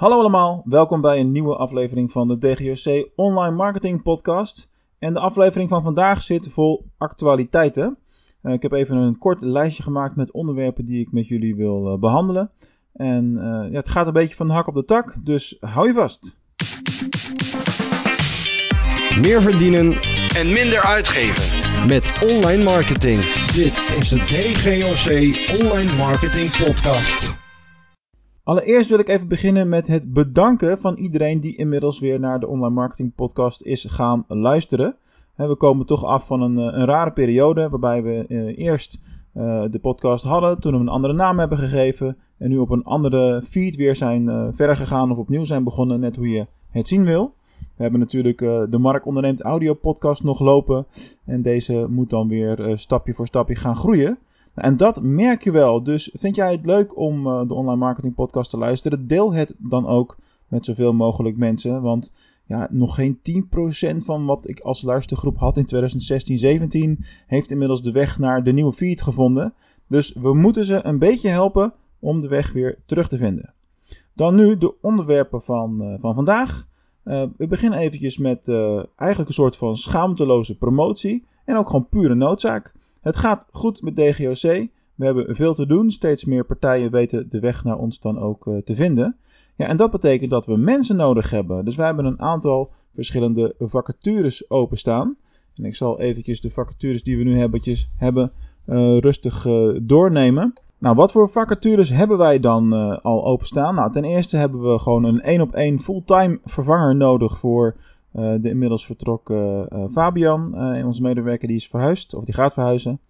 Hallo allemaal, welkom bij een nieuwe aflevering van de DGOC Online Marketing Podcast. En de aflevering van vandaag zit vol actualiteiten. Uh, ik heb even een kort lijstje gemaakt met onderwerpen die ik met jullie wil uh, behandelen. En uh, ja, het gaat een beetje van de hak op de tak, dus hou je vast. Meer verdienen en minder uitgeven. met online marketing. Dit is de DGOC Online Marketing Podcast. Allereerst wil ik even beginnen met het bedanken van iedereen die inmiddels weer naar de Online Marketing Podcast is gaan luisteren. We komen toch af van een, een rare periode waarbij we eerst de podcast hadden, toen we een andere naam hebben gegeven en nu op een andere feed weer zijn verder gegaan of opnieuw zijn begonnen, net hoe je het zien wil. We hebben natuurlijk de Mark Onderneemt Audio podcast nog lopen. En deze moet dan weer stapje voor stapje gaan groeien. En dat merk je wel. Dus vind jij het leuk om uh, de Online Marketing Podcast te luisteren? Deel het dan ook met zoveel mogelijk mensen. Want ja, nog geen 10% van wat ik als luistergroep had in 2016-17 heeft inmiddels de weg naar de nieuwe feed gevonden. Dus we moeten ze een beetje helpen om de weg weer terug te vinden. Dan nu de onderwerpen van, van vandaag. Uh, we beginnen eventjes met eigenlijk een soort van schaamteloze promotie en ook gewoon pure noodzaak. Het gaat goed met DGOC. We hebben veel te doen. Steeds meer partijen weten de weg naar ons dan ook uh, te vinden. Ja, en dat betekent dat we mensen nodig hebben. Dus wij hebben een aantal verschillende vacatures openstaan. En ik zal eventjes de vacatures die we nu hebben, hebben rustig doornemen. Nou, wat voor vacatures hebben wij dan al openstaan? Nou, ten eerste hebben we gewoon een één op één fulltime vervanger nodig voor uh, de inmiddels vertrokken uh, Fabian, onze medewerker die is verhuisd, of die gaat verhuizen.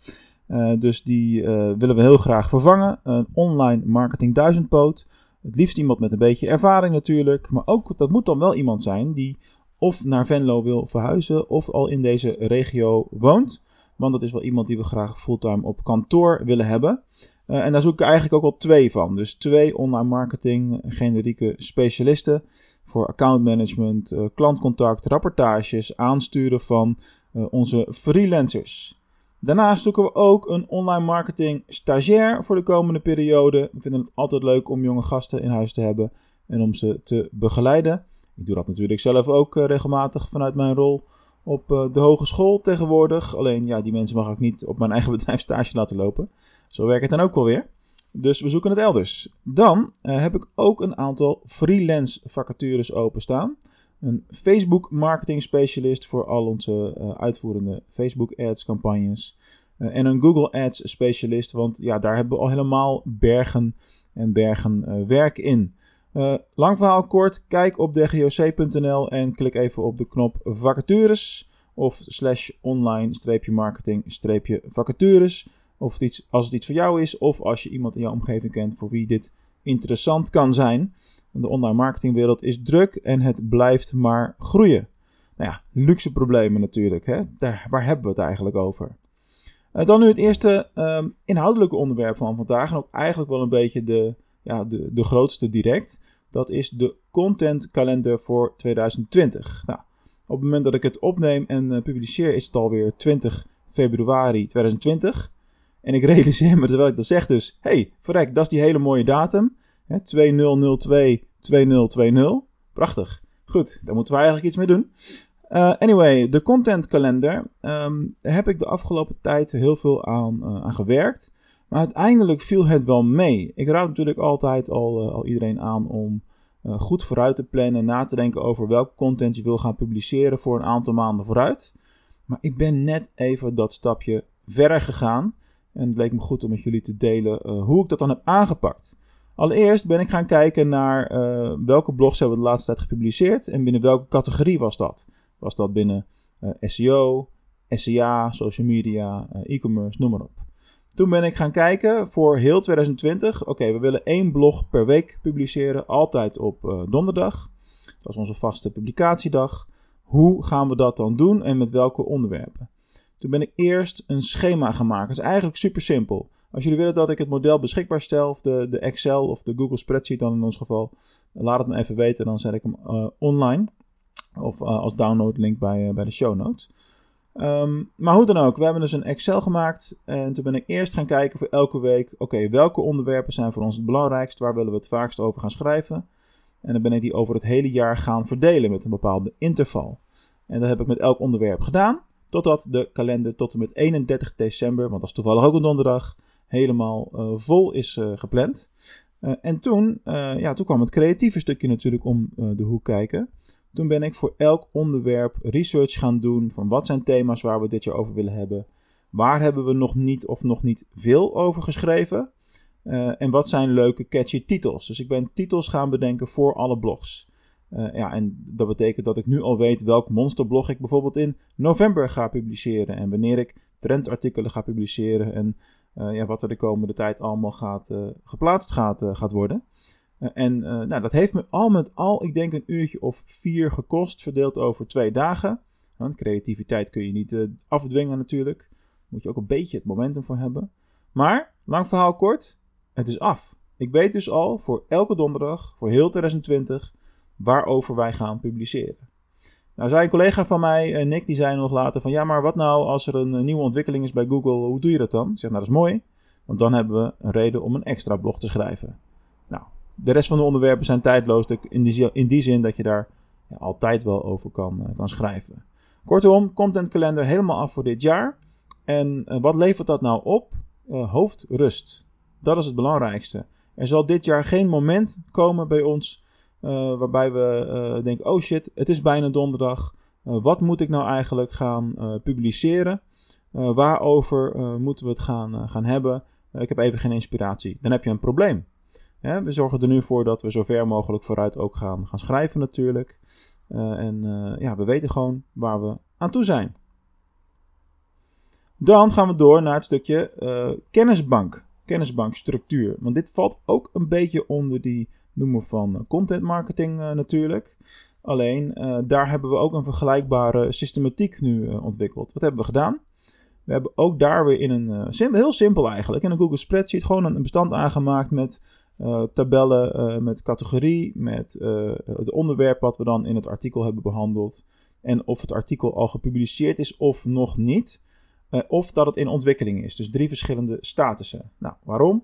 dus die willen we heel graag vervangen. Een online marketing duizendpoot. Het liefst iemand met een beetje ervaring natuurlijk. Maar ook, dat moet dan wel iemand zijn die of naar Venlo wil verhuizen of al in deze regio woont. Want dat is wel iemand die we graag fulltime op kantoor willen hebben. Uh, en daar zoek ik eigenlijk ook al twee van. Dus twee online marketing generieke specialisten voor accountmanagement, uh, klantcontact, rapportages, aansturen van uh, onze freelancers. Daarnaast zoeken we ook een online marketing stagiair voor de komende periode. We vinden het altijd leuk om jonge gasten in huis te hebben en om ze te begeleiden. Ik doe dat natuurlijk zelf ook regelmatig vanuit mijn rol op de hogeschool tegenwoordig. Alleen ja, die mensen mag ik niet op mijn eigen bedrijf stage laten lopen. Zo werkt het dan ook wel weer. Dus we zoeken het elders. Dan uh, heb ik ook een aantal freelance vacatures openstaan. Een Facebook marketing specialist voor al onze uh, uitvoerende Facebook ads campagnes. Uh, en een Google ads specialist, want ja, daar hebben we al helemaal bergen en bergen werk in. lang verhaal kort, kijk op dgoc.nl en klik even op de knop vacatures of slash online-marketing-vacatures. Of het iets, als het iets voor jou is, of als je iemand in jouw omgeving kent voor wie dit interessant kan zijn. De online marketingwereld is druk en het blijft maar groeien. Nou ja, luxe problemen natuurlijk. Hè? Daar, waar hebben we het eigenlijk over? Uh, dan nu het eerste um, inhoudelijke onderwerp van vandaag. En ook eigenlijk wel een beetje de, ja, de, de grootste direct. Dat is de contentkalender voor 2020. Nou, op het moment dat ik het opneem en uh, publiceer is het alweer 20 februari 2020. En ik realiseer me terwijl ik dat zeg dus, hey, verrek, dat is die hele mooie datum. Hè, 2002-2020. Prachtig. Goed, daar moeten we eigenlijk iets mee doen. Uh, anyway, de contentkalender. Um, daar heb ik de afgelopen tijd heel veel aan, uh, aan gewerkt. Maar uiteindelijk viel het wel mee. Ik raad natuurlijk altijd al, uh, al iedereen aan om goed vooruit te plannen. Na te denken over welke content je wil gaan publiceren voor een aantal maanden vooruit. Maar ik ben net even dat stapje verder gegaan. En het leek me goed om met jullie te delen uh, hoe ik dat dan heb aangepakt. Allereerst ben ik gaan kijken naar uh, welke blogs hebben we de laatste tijd gepubliceerd en binnen welke categorie was dat. Was dat binnen uh, SEO, SEA, social media, e-commerce, noem maar op. Toen ben ik gaan kijken voor heel 2020. Oké, we willen één blog per week publiceren, altijd op donderdag. Dat is onze vaste publicatiedag. Hoe gaan we dat dan doen en met welke onderwerpen? Toen ben ik eerst een schema maken. Dat is eigenlijk super simpel. Als jullie willen dat ik het model beschikbaar stel, of de, de Excel of de Google Spreadsheet dan in ons geval, laat het me even weten. Dan zet ik hem uh, online. Of uh, als downloadlink bij, bij de show notes. Um, maar hoe dan ook, we hebben dus een Excel gemaakt. En toen ben ik eerst gaan kijken voor elke week. Oké, welke onderwerpen zijn voor ons het belangrijkst? Waar willen we het vaakst over gaan schrijven? En dan ben ik die over het hele jaar gaan verdelen met een bepaalde interval. En dat heb ik met elk onderwerp gedaan. Totdat de kalender tot en met 31 december, want dat is toevallig ook een donderdag, helemaal uh, vol is uh, gepland. Uh, en toen, ja, toen kwam het creatieve stukje natuurlijk om de hoek kijken. Toen ben ik voor elk onderwerp research gaan doen van wat zijn thema's waar we dit jaar over willen hebben. Waar hebben we nog niet of nog niet veel over geschreven? En wat zijn leuke catchy titels? Dus ik ben titels gaan bedenken voor alle blogs. Uh, ja, en dat betekent dat ik nu al weet welk monsterblog ik bijvoorbeeld in november ga publiceren. En wanneer ik trendartikelen ga publiceren. En uh, ja, wat er de komende tijd allemaal gaat, geplaatst gaat, gaat worden. en nou, dat heeft me al met al, ik denk, een uurtje of vier gekost. Verdeeld over twee dagen. Want creativiteit kun je niet afdwingen natuurlijk. Moet je ook een beetje het momentum voor hebben. Maar, lang verhaal kort, het is af. Ik weet dus al voor elke donderdag, voor heel 2020, waarover wij gaan publiceren. Nou, zei een collega van mij, eh, Nick, die zei nog later van ja, maar wat nou als er een nieuwe ontwikkeling is bij Google, hoe doe je dat dan? Ik zeg, nou dat is mooi, want dan hebben we een reden om een extra blog te schrijven. Nou, de rest van de onderwerpen zijn tijdloos in die, in die zin dat je daar altijd wel over kan, uh, kan schrijven. Kortom, contentkalender helemaal af voor dit jaar. En wat levert dat nou op? Uh, hoofdrust. Dat is het belangrijkste. Er zal dit jaar geen moment komen bij ons waarbij we denken: oh shit, het is bijna donderdag. wat moet ik nou eigenlijk gaan publiceren? waarover moeten we het gaan, gaan hebben? ik heb even geen inspiratie. Dan heb je een probleem. we zorgen er nu voor dat we zo ver mogelijk vooruit ook gaan, gaan schrijven natuurlijk. en ja, we weten gewoon waar we aan toe zijn. Dan gaan we door naar het stukje kennisbank. Kennisbankstructuur. Want dit valt ook een beetje onder die noemen van eh, content marketing uh, natuurlijk. Alleen daar hebben we ook een vergelijkbare systematiek nu ontwikkeld. Wat hebben we gedaan? We hebben ook daar weer in een, heel simpel eigenlijk, in een Google Spreadsheet gewoon een, bestand aangemaakt met tabellen, met categorie, met het onderwerp wat we dan in het artikel hebben behandeld. En of het artikel al gepubliceerd is of nog niet. Of dat het in ontwikkeling is. Dus drie verschillende statussen. Nou, waarom?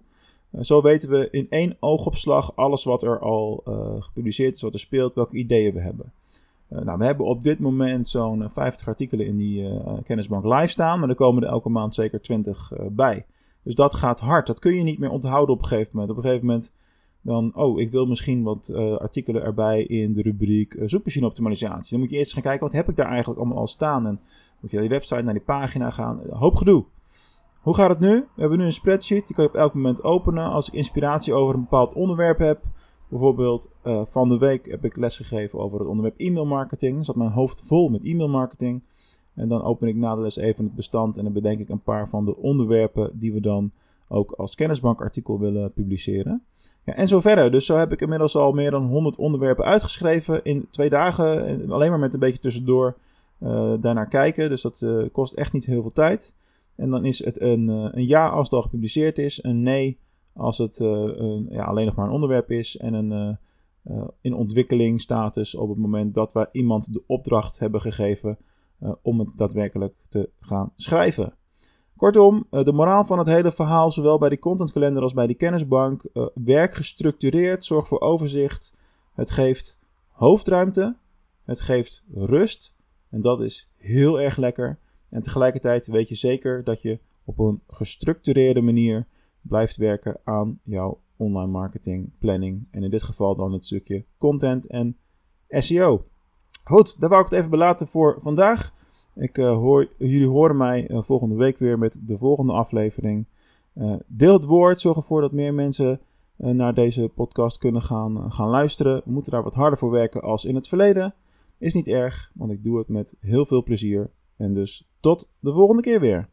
Zo weten we in één oogopslag alles wat er al uh, gepubliceerd is, wat er speelt, welke ideeën we hebben. nou, we hebben op dit moment zo'n 50 artikelen in die kennisbank live staan, maar er komen er elke maand zeker 20 bij. Dus dat gaat hard. Dat kun je niet meer onthouden op een gegeven moment. Op een gegeven moment dan, oh, ik wil misschien wat artikelen erbij in de rubriek zoekmachine optimalisatie. Dan moet je eerst gaan kijken, wat heb ik daar eigenlijk allemaal al staan? En moet je naar die website, naar die pagina gaan. Hoop gedoe. Hoe gaat het nu? We hebben nu een spreadsheet. Die kan je op elk moment openen. Als ik inspiratie over een bepaald onderwerp heb. Bijvoorbeeld uh, van de week heb ik lesgegeven over het onderwerp e-mail marketing. Dan zat mijn hoofd vol met e-mail marketing. En dan open ik na de les even het bestand. En dan bedenk ik een paar van de onderwerpen die we dan ook als kennisbankartikel willen publiceren. Ja, en zo verder. Dus zo heb ik inmiddels al meer dan 100 onderwerpen uitgeschreven in twee dagen. Alleen maar met een beetje tussendoor uh, daarnaar kijken. Dus dat uh, kost echt niet heel veel tijd. En dan is het een, uh, een ja als het al gepubliceerd is, een nee als het een, ja, alleen nog maar een onderwerp is en een in ontwikkeling status op het moment dat we iemand de opdracht hebben gegeven om het daadwerkelijk te gaan schrijven. Kortom, de moraal van het hele verhaal, zowel bij die contentkalender als bij die kennisbank, werk gestructureerd, zorg voor overzicht. Het geeft hoofdruimte, het geeft rust en dat is heel erg lekker. En tegelijkertijd weet je zeker dat je op een gestructureerde manier blijft werken aan jouw online marketing planning. En in dit geval dan het stukje content en SEO. Goed, daar wou ik het even belaten voor vandaag. Ik, uh, hoor, jullie horen mij uh, volgende week weer met de volgende aflevering. Uh, deel het woord, zorg ervoor dat meer mensen naar deze podcast kunnen gaan, gaan luisteren. We moeten daar wat harder voor werken als in het verleden. Is niet erg, want ik doe het met heel veel plezier. En dus tot de volgende keer weer.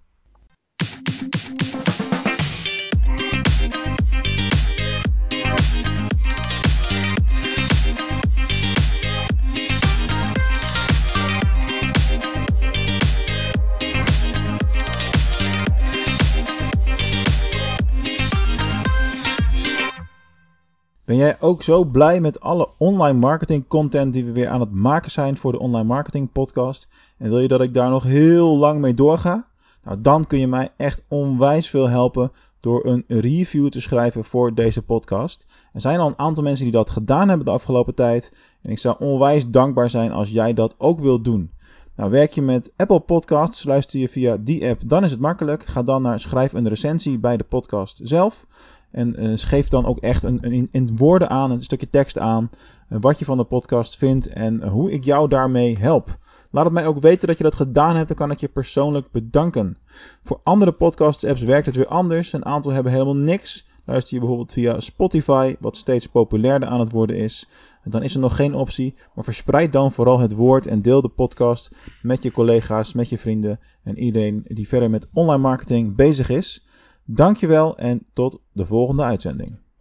Ben jij ook zo blij met alle online marketing content die we weer aan het maken zijn voor de Online Marketing Podcast? En wil je dat ik daar nog heel lang mee doorga? Nou, dan kun je mij echt onwijs veel helpen door een review te schrijven voor deze podcast. Er zijn al een aantal mensen die dat gedaan hebben de afgelopen tijd. En ik zou onwijs dankbaar zijn als jij dat ook wilt doen. Nou, werk je met Apple Podcasts, luister je via die app, dan is het makkelijk. Ga dan naar schrijf een recensie bij de podcast zelf. En uh, geef dan ook echt een, een, in woorden aan, een stukje tekst aan, uh, wat je van de podcast vindt en hoe ik jou daarmee help. Laat het mij ook weten dat je dat gedaan hebt, dan kan ik je persoonlijk bedanken. Voor andere podcast-apps werkt het weer anders. Een aantal hebben helemaal niks. Luister je bijvoorbeeld via Spotify, wat steeds populairder aan het worden is. Dan is er nog geen optie, maar verspreid dan vooral het woord en deel de podcast met je collega's, met je vrienden en iedereen die verder met online marketing bezig is. Dankjewel en tot de volgende uitzending.